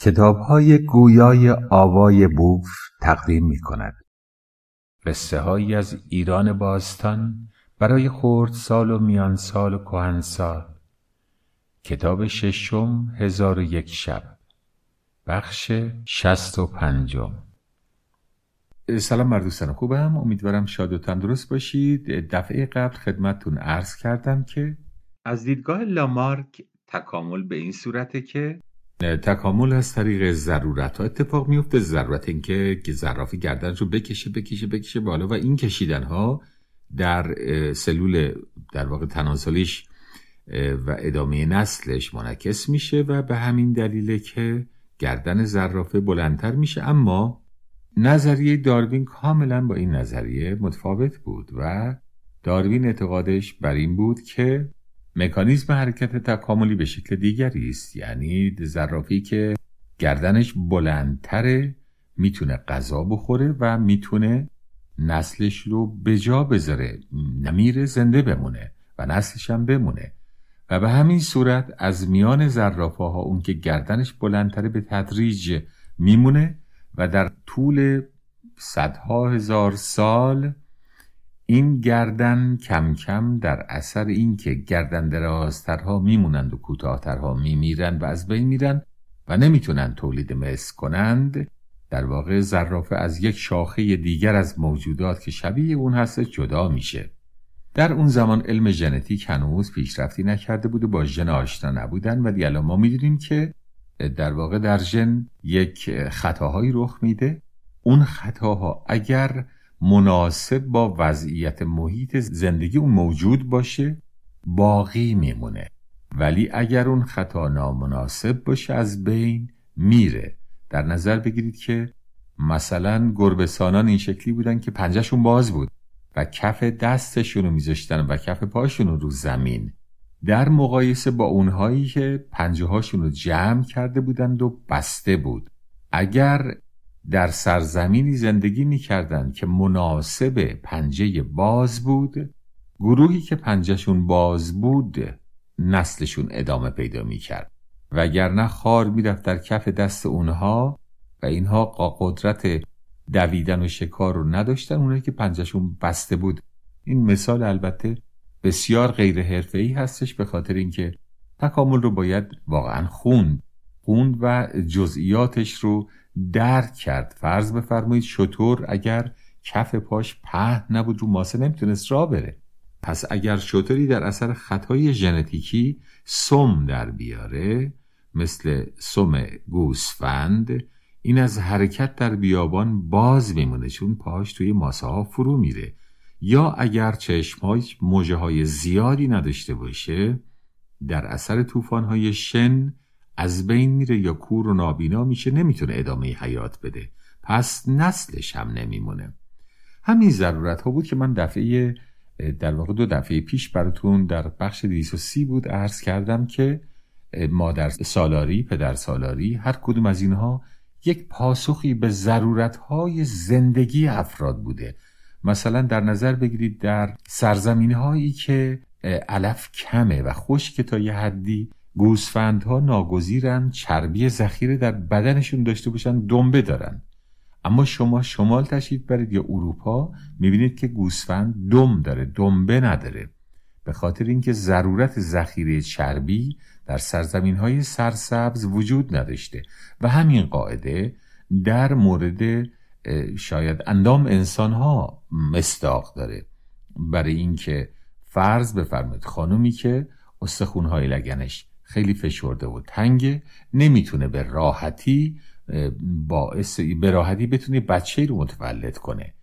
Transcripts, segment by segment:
کتاب های گویای آوای بوف تقدیم می کند. قصه هایی از ایران باستان برای خورد سال و میان سال و کهن سال کتاب ششم هزار و یک شب. بخش شست و پنجم. سلام مردوستان دوستان خوبم. امیدوارم شاد و تندرست باشید. دفعه قبل خدمتتون عرض کردم که از دیدگاه لامارک تکامل به این صورته که تکامل از طریق ضرورت ها اتفاق میفته. ضرورت اینکه که ظرافی گردنش رو بکشه بکشه بکشه بالا و این کشیدن ها در سلول در واقع تناسلیش و ادامه نسلش منعکس میشه و به همین دلیله که گردن زرافه بلندتر میشه. اما نظریه داروین کاملا با این نظریه متفاوت بود و داروین اعتقادش بر این بود که مکانیزم حرکت تکاملی به شکل دیگری است. یعنی زرافی که گردنش بلندتره می‌تونه غذا بخوره و می‌تونه نسلش رو به جا بذاره. نمیره زنده بمونه و نسلش هم بمونه. و به همین صورت از میان زرافه ها اون که گردنش بلندتره به تدریج میمونه و در طول صدها هزار سال این گردن کم کم در اثر اینکه گردن درازترها میمونند و کوتاهترها میمیرند و از بین میرن و نمی‌تونن تولید مثل کنند در واقع زرافه از یک شاخه دیگر از موجودات که شبیه اون هست جدا میشه. در اون زمان علم ژنتیک هنوز پیشرفتی نکرده بود و با ژن آشنا نبودن ولی الان ما می‌دونیم که در واقع در ژن یک خطاهایی رخ میده. اون خطاها اگر مناسب با وضعیت محیط زندگی اون موجود باشه باقی میمونه. ولی اگر اون خطا نامناسب باشه از بین میره. در نظر بگیرید که مثلا گربسانان این شکلی بودن که پنجهشون باز بود و کف دستشون رو میذاشتن و کف پاشون رو زمین. در مقایسه با اونهایی که پنجه هاشون رو جمع کرده بودند و بسته بود. اگر در سرزمینی زندگی می‌کردند که مناسب پنجه باز بود. گروهی که پنجهشون باز بود نسلشون ادامه پیدا می‌کرد. وگرنه خار می‌رفت در کف دست اونها و اینها قدرت دویدن و شکار رو نداشتن. اونایی که پنجهشون بسته بود. این مثال البته بسیار غیر حرفه‌ای هستش به خاطر اینکه تکامل رو باید واقعا خوند. خوند و جزئیاتش رو درک کرد. فرض بفرمایید شطور اگر کف پاش په نبود رو ماسه نمی‌تونست را بره. پس اگر شطوری در اثر خطای ژنتیکی سم در بیاره مثل سم گوسفند این از حرکت در بیابان باز میمونه چون پاش توی ماسه ها فرو میره. یا اگر چشمهاش موجه های زیادی نداشته باشه در اثر طوفان های شن از بین میره یا کور و نابینا میشه نمی‌تونه ادامه حیات بده. پس نسلش هم نمیمونه. همین ضرورت ها بود که من دفعه در واقع دو دفعه پیش براتون در بخش 230 بود عرض کردم که مادر سالاری پدر سالاری هر کدوم از اینها یک پاسخی به ضرورت های زندگی افراد بوده. مثلا در نظر بگیرید در سرزمین هایی که علف کمه و خشک تا یه حدی گوسفندها ناگزیرن چربی ذخیره در بدنشون داشته باشن دنبه دارن. اما شما شمال تشریف برید یا اروپا می‌بینید که گوسفند دم داره دنبه نداره. به خاطر اینکه ضرورت ذخیره چربی در سرزمین های سرسبز وجود نداشته. و همین قاعده در مورد شاید اندام انسان ها مستاق داره. برای اینکه فرض بفرمایید خانومی که استخونهای لگنش خیلی فشرده و تنگه. نمی‌تونه به راحتی باعث به راحتی بتونه بچه رو متولد کنه.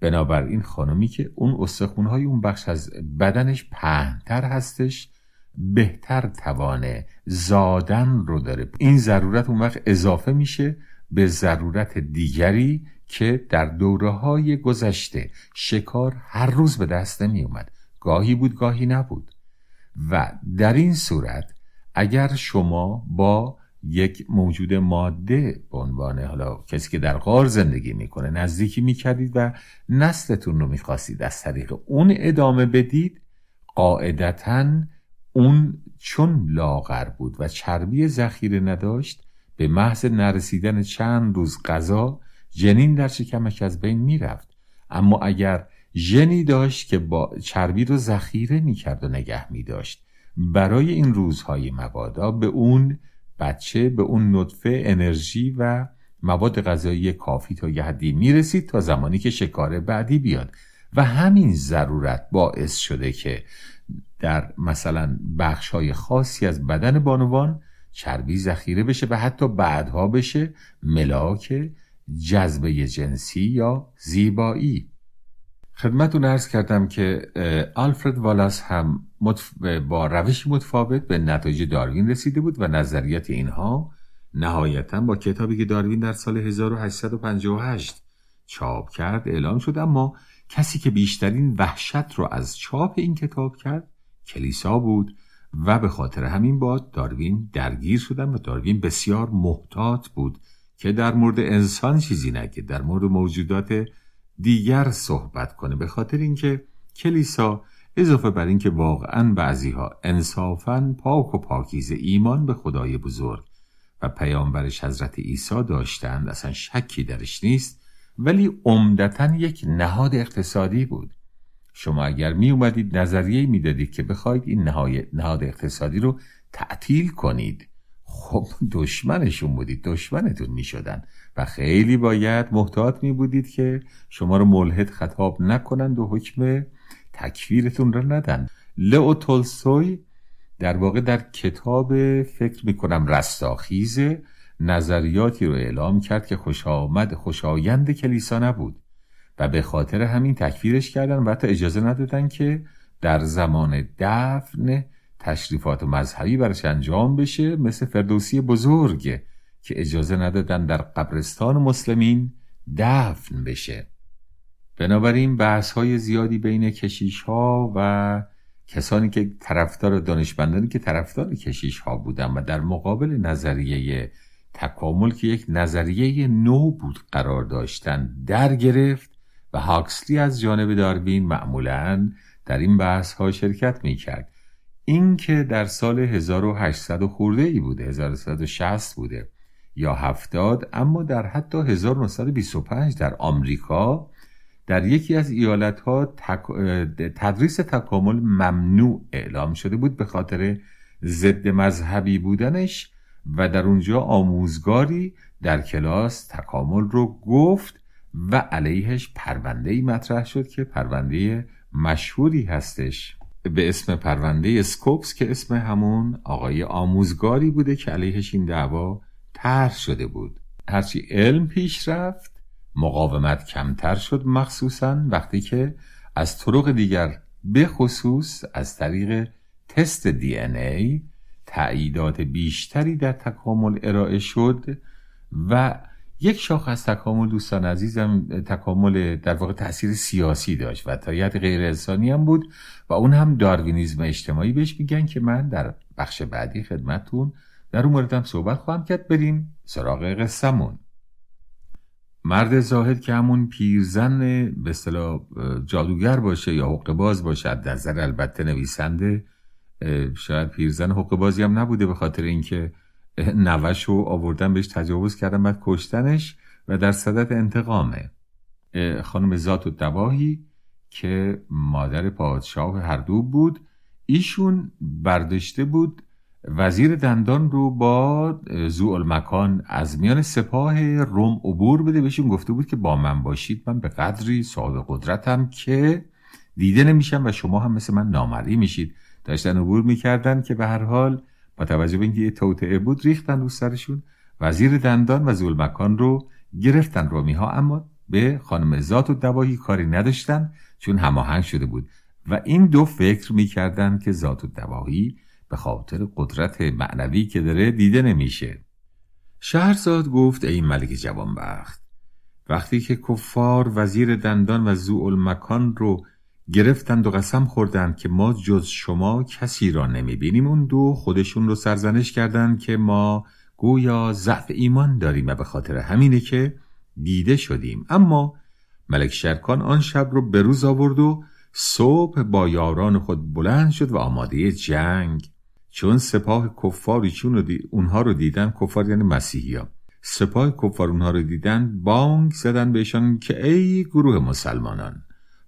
بنابراین خانمی که اون استخونهای اون بخش از بدنش پهنتر هستش بهتر توانه زادن رو داره. این ضرورت اون وقت اضافه میشه به ضرورت دیگری که در دوره های گذشته شکار هر روز به دست نمی اومد گاهی بود گاهی نبود. و در این صورت اگر شما با یک موجود ماده به عنوان حالا کسی که در غار زندگی می‌کنه نزدیکی می‌کردید و نسلتون رو می‌خواستید از طریق اون ادامه بدید قاعدتا اون چون لاغر بود و چربی ذخیره نداشت به محض نرسیدن چند روز غذا جنین در شکمش از بین می‌رفت. اما اگر ژنی داشت که با چربی رو ذخیره می‌کرد و نگه میداشت. برای این روزهای مبادا به اون بچه به اون نطفه انرژی و مواد غذایی کافی تا یه حدی می‌رسید تا زمانی که شکار بعدی بیاد. و همین ضرورت باعث شده که در مثلا بخش های خاصی از بدن بانوان چربی ذخیره بشه و حتی بعدها بشه ملاک جذبه جنسی یا زیبایی. خدمتون ارز کردم که آلفرد والاس هم با روش متفاوت به نتایج داروین رسیده بود و نظریات اینها نهایتا با کتابی که داروین در سال 1858 چاپ کرد اعلام شد. اما کسی که بیشترین وحشت رو از چاپ این کتاب کرد کلیسا بود و به خاطر همین با داروین درگیر شدن و داروین بسیار محتاط بود که در مورد انسان چیزی نگه در مورد موجودات دیگر صحبت کنه به خاطر اینکه کلیسا اضافه بر اینکه واقعا بعضی ها انصافا پاک و پاکیز ایمان به خدای بزرگ و پیامبرش حضرت عیسی داشتند اصلا شکی درش نیست ولی عمدتا یک نهاد اقتصادی بود. شما اگر می اومدید نظریه می‌دادید که بخواید این نهاد اقتصادی رو تعطیل کنید. خب دشمنشون بودید دشمنتون می شدن و خیلی باید محتاط می بودید که شما رو ملحد خطاب نکنند و حکم تکفیرتون رو ندن. لئو تولستوی در واقع در کتاب فکر می کنم رستاخیز نظریاتی رو اعلام کرد که خوش آمد خوشایند کلیسا نبود و به خاطر همین تکفیرش کردن و حتی اجازه ندادن که در زمان دفن تشریفات مذهبی برش انجام بشه مثل فردوسی بزرگ که اجازه ندادن در قبرستان مسلمین دفن بشه. بنابراین بحث های زیادی بین کشیش ها و کسانی که طرفدار دانشمندانی که طرفدار کشیش ها بودن و در مقابل نظریه تکامل که یک نظریه نو بود قرار داشتن در گرفت و هاکسلی از جانب داروین معمولا در این بحث ها شرکت می کرد این که در سال 1800 خورده ای بوده 1960 بوده یا 70 اما در حتی 1925 در آمریکا در یکی از ایالت ها تدریس تکامل ممنوع اعلام شده بود به خاطر ضد مذهبی بودنش و در اونجا آموزگاری در کلاس تکامل رو گفت و علیهش پرونده ای مطرح شد که پرونده مشهوری هستش. به اسم پرونده سکوپس که اسم همون آقای آموزگاری بوده که علیهش این دعوا طرح شده بود. هرچی علم پیش رفت مقاومت کمتر شد مخصوصا وقتی که از طرق دیگر به خصوص از طریق تست دی ان ای تأییدات بیشتری در تکامل ارائه شد و یک شاخ از تکامل دوستان عزیزم تکامل در واقع تاثیر سیاسی داشت و تایید غیر انسانی هم بود و اون هم داروینیزم اجتماعی بهش میگن که من در بخش بعدی خدمتون در اون موردم صحبت خواهم کرد. بریم سراغ قصهمون. مرد زاهد که همون پیرزن به اصطلاح جادوگر باشه یا حقوق باز باشه در نظر البته نویسنده شاید پیرزن حقوق بازی هم نبوده به خاطر اینکه نوش رو آوردن بهش تجاوز کردن بعد کشتنش و در صدت انتقامه. خانم ذات و دواهی که مادر پادشاه هردوب بود ایشون برداشته بود وزیر دندان رو با زوال مکان از میان سپاه روم عبور بده. بهشون گفته بود که با من باشید من به قدری صاحب قدرتم که دیده نمیشم و شما هم مثل من نامری میشید. داشتن عبور می‌کردن که به هر حال با توجه به اینکه توطعه بود ریختن رو سرشون. وزیر دندان و زول مکان رو گرفتن رومی ها اما به خانم ذات و دواهی کاری نداشتن چون هماهنگ شده بود. و این دو فکر می‌کردن که ذات و دواهی به خاطر قدرت معنوی که داره دیده نمیشه. شهرزاد گفت ای ملک جوانبخت وقتی که کفار وزیر دندان و زوال مکان رو گرفتند و قسم خوردند که ما جز شما کسی را نمی‌بینیم. اون دو خودشون رو سرزنش کردند که ما گویا ضعف ایمان داریم و به خاطر همینه که دیده شدیم. اما ملک شرکان آن شب رو به روز آورد و صبح با یاران خود بلند شد و آماده جنگ. چون سپاه کفاری چون اونها رو دیدن کفار یعنی مسیحی ها. سپاه کفار اونها رو دیدن بانگ زدن بهشان که ای گروه مسلمانان.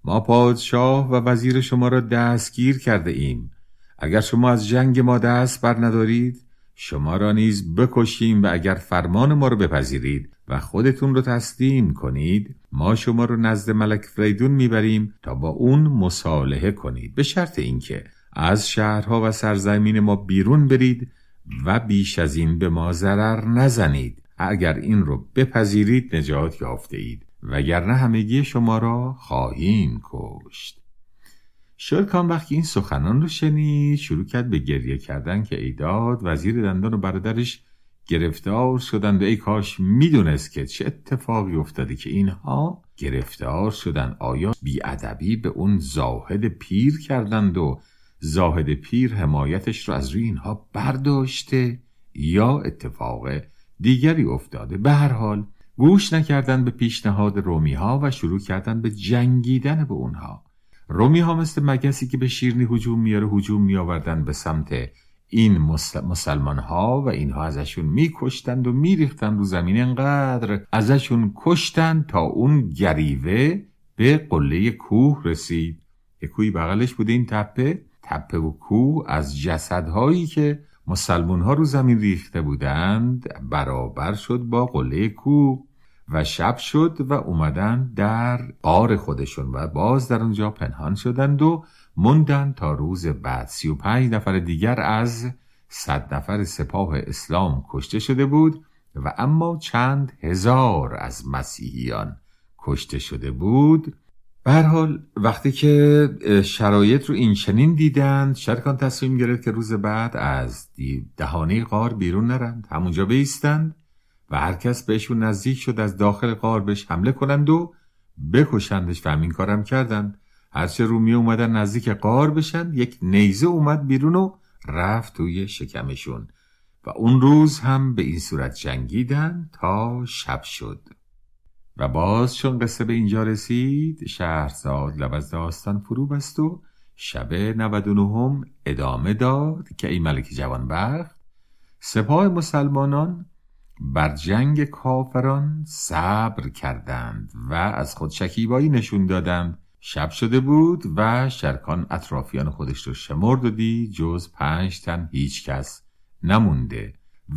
ما پادشاه و وزیر شما را دستگیر کرده ایم. اگر شما از جنگ ما دست بر ندارید شما را نیز بکشیم و اگر فرمان ما را بپذیرید و خودتون رو تسلیم کنید ما شما رو نزد ملک فریدون می‌بریم تا با اون مصالحه کنید. به شرط اینکه از شهرها و سرزمین ما بیرون برید و بیش از این به ما ضرر نزنید. اگر این رو بپذیرید نجات یافته اید وگرنه همگی شما را خواهیم کشت. شرکان وقتی این سخنان رو شنید شروع کرد به گریه کردن که ایداد وزیر دندان و برادرش گرفتار شدند و ای کاش می‌دونست که چه اتفاقی افتاده که اینها گرفتار شدند. آیا بیادبی به اون زاهد پیر کردند و زاهد پیر حمایتش رو از روی اینها برداشته یا اتفاق دیگری افتاده؟ به هر حال گوش نکردن به پیشنهاد رومی ها و شروع کردن به جنگیدن به اونها. رومی ها مثل مگسی که به شیرنی هجوم میاره هجوم میآوردن به سمت این مسلمان ها و اینها ازشون میکشتند و میریختند رو زمین. انقدر ازشون کشتند تا اون گریوه به قله کوه رسید. یه کوهی بغلش بوده این تپه. تپه و کوه از جسدهایی که مسلمون ها رو زمین ریخته بودند برابر شد با قله کوه. و شب شد و اومدن در قار خودشون و باز در اونجا پنهان شدند و موندن تا روز بعد. سی و پنج نفر دیگر از صد نفر سپاه اسلام کشته شده بود و اما چند هزار از مسیحیان کشته شده بود. به حال وقتی که شرایط رو این چنین دیدند شرکان تصمیم گرفت که روز بعد از دهانه غار بیرون نرند. همونجا بیستند. و هر کس بهشون نزدیک شد از داخل غار بهش حمله کنند و بکشندش و همین کارم کردند. هرچه رومی اومدن نزدیک قار بشن یک نیزه اومد بیرون و رفت توی شکمشون. و اون روز هم به این صورت جنگیدن تا شب شد. و باز چون قصه به اینجا رسید شهرزاد لب از داستان فرو بست و شب 99 ادامه داد که ای ملک جوانبخت سپاه مسلمانان بر جنگ کافران صبر کردند و از خود شکیبایی نشون دادند. شب شده بود و شرکان اطرافیان خودش رو شمرد و دی جز پنج تن هیچ کس نمونده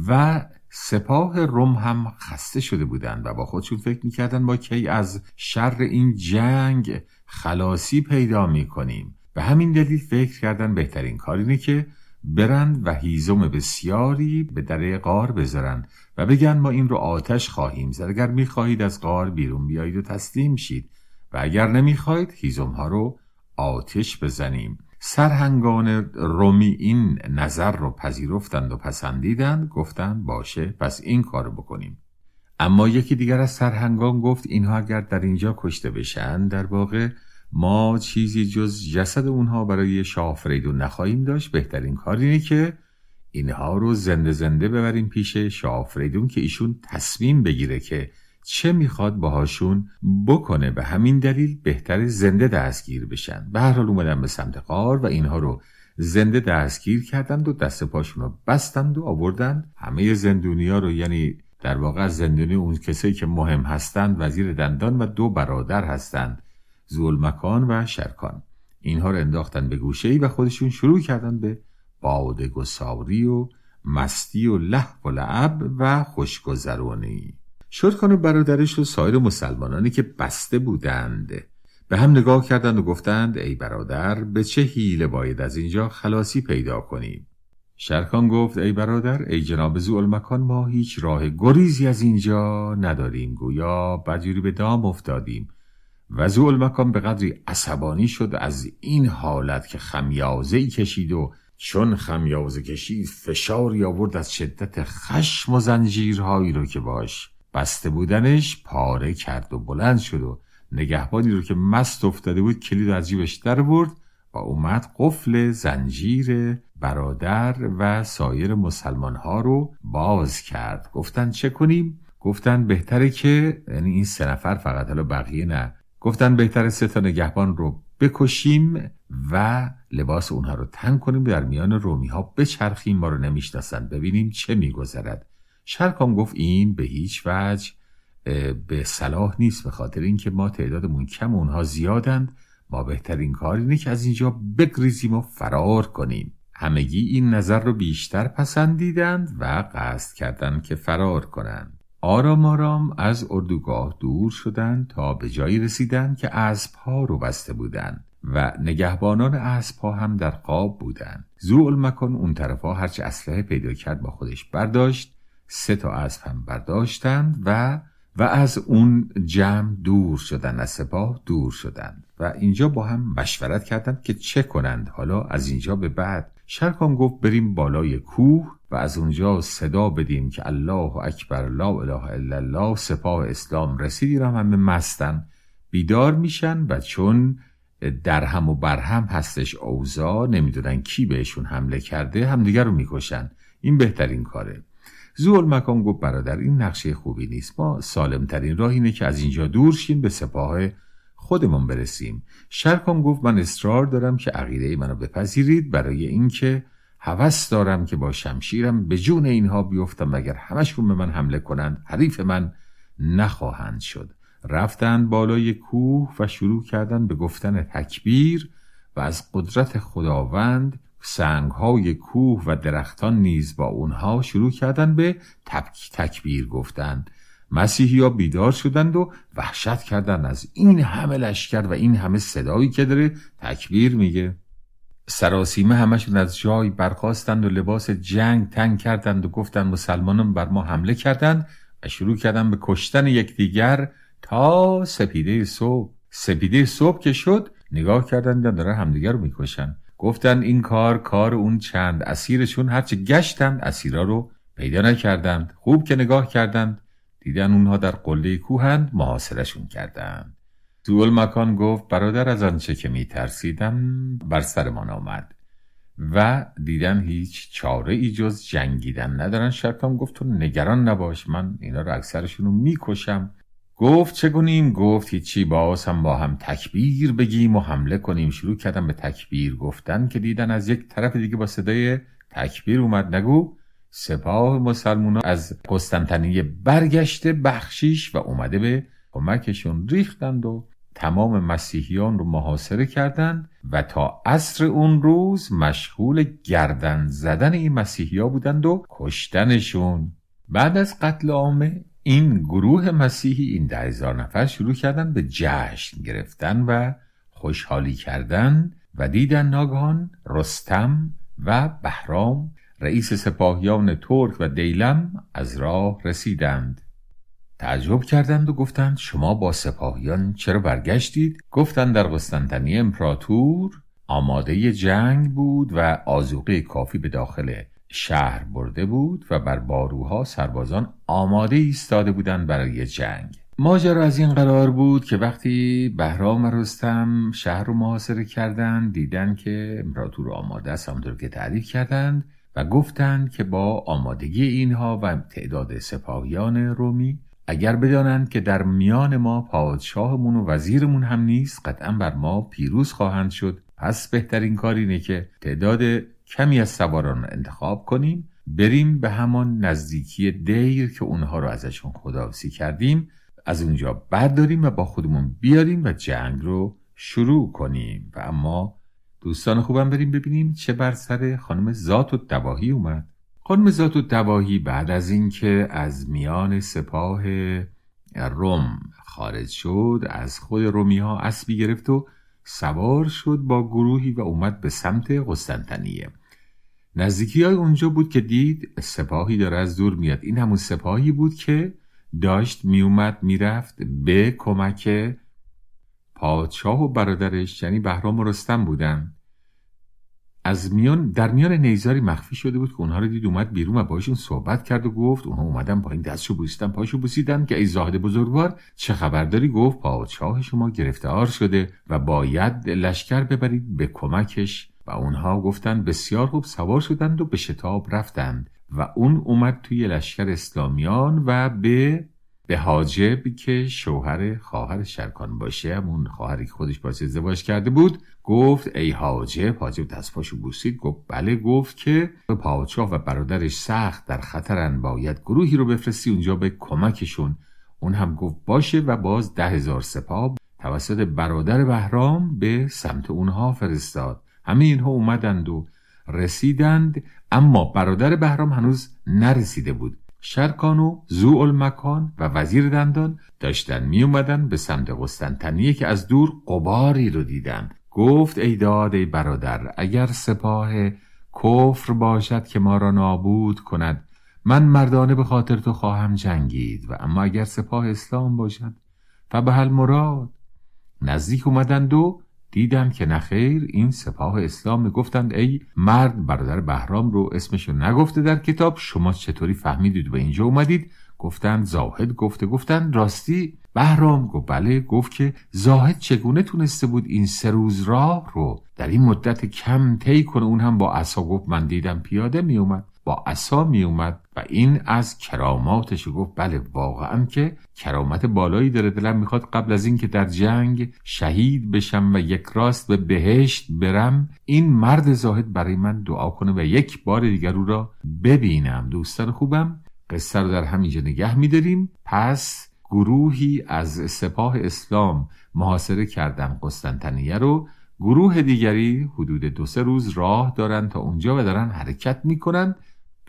و سپاه روم هم خسته شده بودند و با خودشون فکر می‌کردن با کی از شر این جنگ خلاصی پیدا می‌کنیم. به همین دلیل فکر کردن بهترین کار اینه که برند و هیزم بسیاری به دره قار بذارن و بگن ما این رو آتش خواهیم زد. اگر می‌خواهید از قار بیرون بیایید و تسلیم شید و اگر نمی‌خواهید هیزم ها رو آتش بزنیم. سرهنگان رومی این نظر رو پذیرفتند و پسندیدند گفتند باشه پس این کار بکنیم. اما یکی دیگر از سرهنگان گفت اینها اگر در اینجا کشته بشن در واقع ما چیزی جز جسد اونها برای شاه فریدون نخواهیم داشت. بهترین کار اینه که اینها رو زنده زنده ببریم پیش شاه فریدون که ایشون تصمیم بگیره که چه می‌خواد باهاشون بکنه. به همین دلیل بهتر زنده دستگیر بشن. به هر حال اومدن به سمت قار و اینها رو زنده دستگیر کردند و دست پاشون رو بستند و آوردند. همه زندونی ها رو یعنی در واقع زندونی اون کسایی که مهم هستند وزیر دندان و دو برادر هستند. زولمکان و شرکان. اینها رو انداختن به گوشه ای و خودشون شروع کردن به باده گساری و مستی و لح و لعب و خوشگذرانی شرکان و برادرش و سایر مسلمانانی که بسته بودند. به هم نگاه کردند و گفتند ای برادر به چه حیله باید از اینجا خلاصی پیدا کنیم شرکان گفت ای برادر ای جناب مکان ما هیچ راه گریزی از اینجا نداریم. گویا بدجوری به دام افتادیم. و مکان به قدری عصبانی شد از این حالت که خمیازه ای کشید و چون خمیازه کشید فشاری آورد از شدت خشم و زنجیرهایی رو که باش بسته بودنش پاره کرد و بلند شد و نگهبانی رو که مست افتاده بود کلید از جیبش در برد و اومد قفل زنجیر برادر و سایر مسلمان ها رو باز کرد گفتن چه کنیم؟ گفتن بهتره که یعنی این سه نفر فقط حالا بقیه نه گفتن بهتره سه تا نگهبان رو بکشیم و لباس اونها رو تنگ کنیم در میان رومی ها بچرخیم ما رو نمی‌شناسند ببینیم چه میگذرد. شرکان گفت این به هیچ وجه به صلاح نیست به خاطر اینکه ما تعدادمون کم اونها زیادند. ما بهترین کار اینه که از اینجا بگریزیم و فرار کنیم. همگی این نظر رو بیشتر پسندیدند و قصد کردند که فرار کنند. آرام آرام از اردوگاه دور شدند تا به جایی رسیدند که اسبها رو بسته بودند و نگهبانان اسبها هم در قاب بودند. زو مکن اون طرفها هرچه اسلحه پیدا کرد با خودش برداشت سه تا اسب هم برداشتند و و از اون جمع دور شدن از سپاه دور شدند و اینجا با هم مشورت کردند که چه کنند. حالا از اینجا به بعد شرکان گفت بریم بالای کوه و از اونجا صدا بدیم که الله اکبر لا اله الا الله سپاه اسلام رسیدی هم همه مستن. بیدار میشن و چون در هم و بر هم هستش اوزا نمی‌دونن کی بهشون حمله کرده همدیگر رو می‌کشن. این بهترین کاره. زول مکان گفت برادر این نقشه خوبی نیست. ما سالمترین راه اینه که از اینجا دور شیم به سپاه خودمون برسیم. شرکان گفت من اصرار دارم که عقیده منو بپذیرید برای اینکه هوس دارم که با شمشیرم به جون اینها بیفتم اگر همشون به من حمله کنند حریف من نخواهند شد. رفتند بالای کوه و شروع کردند به گفتن تکبیر و از قدرت خداوند سنگهای کوه و درختان نیز با اونها شروع کردند به تکبیر گفتند. مسیحی ها بیدار شدند و وحشت کردند. از این همه لشکر و این همه صدایی که داره تکبیر میگه. سراسیمه همشون از جای برخواستند و لباس جنگ تنگ کردند و گفتند مسلمانان بر ما حمله کردند و شروع کردند به کشتن یکدیگر تا سپیده صبح. سپیده صبح که شد نگاه کردند داره همدیگر رو می‌کشن گفتن این کار کار اون چند اسیرشون هرچه گشتند اسیرا رو پیدا نکردند. خوب که نگاه کردند. دیدن اونها در قله کوهند محاصرشون کردند زول مکان گفت برادر از آنچه که میترسیدم بر سرمان آمد. و دیدن هیچ چاره ای جز جنگیدن ندارن. شرکام گفت تو نگران نباش من اینا رو اکثرشون رو می‌کشم. گفت چه کنیم گفت هیچی باز هم با هم تکبیر بگیم و حمله کنیم. شروع کردم به تکبیر گفتن که دیدن از یک طرف دیگه با صدای تکبیر اومد. نگو سپاه مسلمونا از قسطنطنیه برگشته بخشیش و اومده به کمکشون ریختند و تمام مسیحیان رو محاصره کردند و تا عصر اون روز مشغول گردن زدن این مسیحیا بودند و کشتنشون. بعد از قتل عامه این گروه مسیحی این ده هزار نفر شروع کردن به جشن گرفتن و خوشحالی کردن و دیدن ناگهان رستم و بهرام رئیس سپاهیان ترک و دیلم از راه رسیدند تعجب کردند و گفتند شما با سپاهیان چرا برگشتید؟ گفتند در قسطنطنیه امپراتور آماده جنگ بود و آزوقه کافی به داخل شهر برده بود و بر باروها سربازان آماده ایستاده بودند برای جنگ ماجرا از این قرار بود که وقتی بهرام رستم شهر رو محاصره کردند دیدن که امپراتور آماده است همونطور که تعریف کردند و گفتند که با آمادگی اینها و تعداد سپاهیان رومی اگر بدانند که در میان ما پادشاهمون و وزیرمون هم نیست قطعا بر ما پیروز خواهند شد. پس بهترین کار اینه که تعداد کمی از سواران انتخاب کنیم بریم به همان نزدیکی دیر که اونها رو ازشون خداوسی کردیم از اونجا برداریم و با خودمون بیاریم و جنگ رو شروع کنیم. و اما دوستان خوبم بریم ببینیم چه بر سر خانم ذات و دواهی اومد. خانم ذات و دواهی بعد از اینکه از میان سپاه روم خارج شد از خود رومی ها اسبی گرفت و سوار شد با گروهی و اومد به سمت قسطنطنیه. نزدیکی های اونجا بود که دید سپاهی داره از دور میاد. این همون سپاهی بود که داشت میومد می‌رفت به کمک پادشاه و برادرش یعنی بهرام و رستم بودن. از میان در میان نیزاری مخفی شده بود که اونها رو دید اومد بیرون و باشون صحبت کرد و گفت اونها اومدن پایین دستشو بوسیدن پاشو بوسیدن که ای زاهد بزرگوار چه خبر داری گفت پادشاه شما گرفتار شده و باید لشکر ببرید به کمکش. و اونها گفتند بسیار خوب سوار شدند و به شتاب رفتند. و اون اومد توی لشکر اسلامیان و به به حاجب که شوهر خواهر شرکان باشه همون خواهری که خودش باشه ازدواج کرده بود گفت ای حاجب حاجب دست پاشو بوسید گفت بله گفت که پادشاه و برادرش سخت در خطرن باید گروهی رو بفرستی اونجا به کمکشون. اون هم گفت باشه و باز ده هزار سپاه توسط برادر بهرام به سمت اونها فرستاد. همه اینها اومدند و رسیدند اما برادر بهرام هنوز نرسیده بود. شرکانو زو المکان و وزیر دندان داشتن می اومدن به سمت قسطنطنیه که از دور قباری رو دیدن. گفت ای داد ای برادر اگر سپاه کفر باشد که ما را نابود کند من مردانه به خاطر تو خواهم جنگید و اما اگر سپاه اسلام باشد فبه مراد. نزدیک اومدند و دیدم که نخیر این سپاه اسلام گفتند ای مرد برادر بهرام رو اسمشو نگفته در کتاب شما چطوری فهمیدید به اینجا اومدید؟ گفتند زاهد گفته گفتند راستی؟ بهرام گفت بله گفت که زاهد چگونه تونسته بود این سه روز راه رو در این مدت کم طی کنه؟ اون هم با عصا گفت من دیدم پیاده می اومد با عصا می اومد و این از کراماتش گفت بله واقعا که کرامت بالایی داره دلم می‌خواد قبل از اینکه در جنگ شهید بشم و یک راست به بهشت برم. این مرد زاهد برای من دعا کنه و یک بار دیگر او را ببینم. دوستان خوبم قصه رو در همینجا نگه میداریم. پس گروهی از سپاه اسلام محاصره کردن قسطنطنیه رو. گروه دیگری حدود دو سه روز راه دارن تا اونجا و دارن حرکت می‌کنن.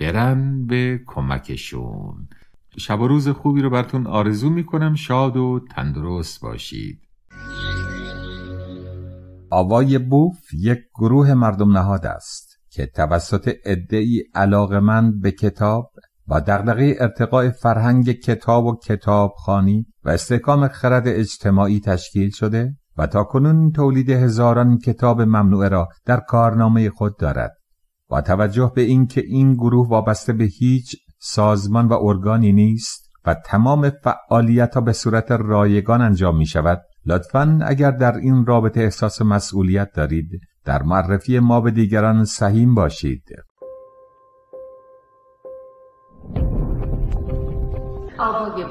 برن به کمکشون. شب و روز خوبی رو براتون آرزو می‌کنم. شاد و تندرست باشید. آوای بوف یک گروه مردم نهاد است که توسط عدهای علاقمند به کتاب با دغدغه ارتقاء فرهنگ کتاب و کتابخانی و استحکام خرد اجتماعی تشکیل شده و تا کنون تولید هزاران کتاب ممنوعه را در کارنامه خود دارد. با توجه به اینکه این گروه وابسته به هیچ سازمان و ارگانی نیست و تمام فعالیت ها به صورت رایگان انجام می شود لطفا اگر در این رابطه احساس مسئولیت دارید در معرفی ما به دیگران سهیم باشید. آوای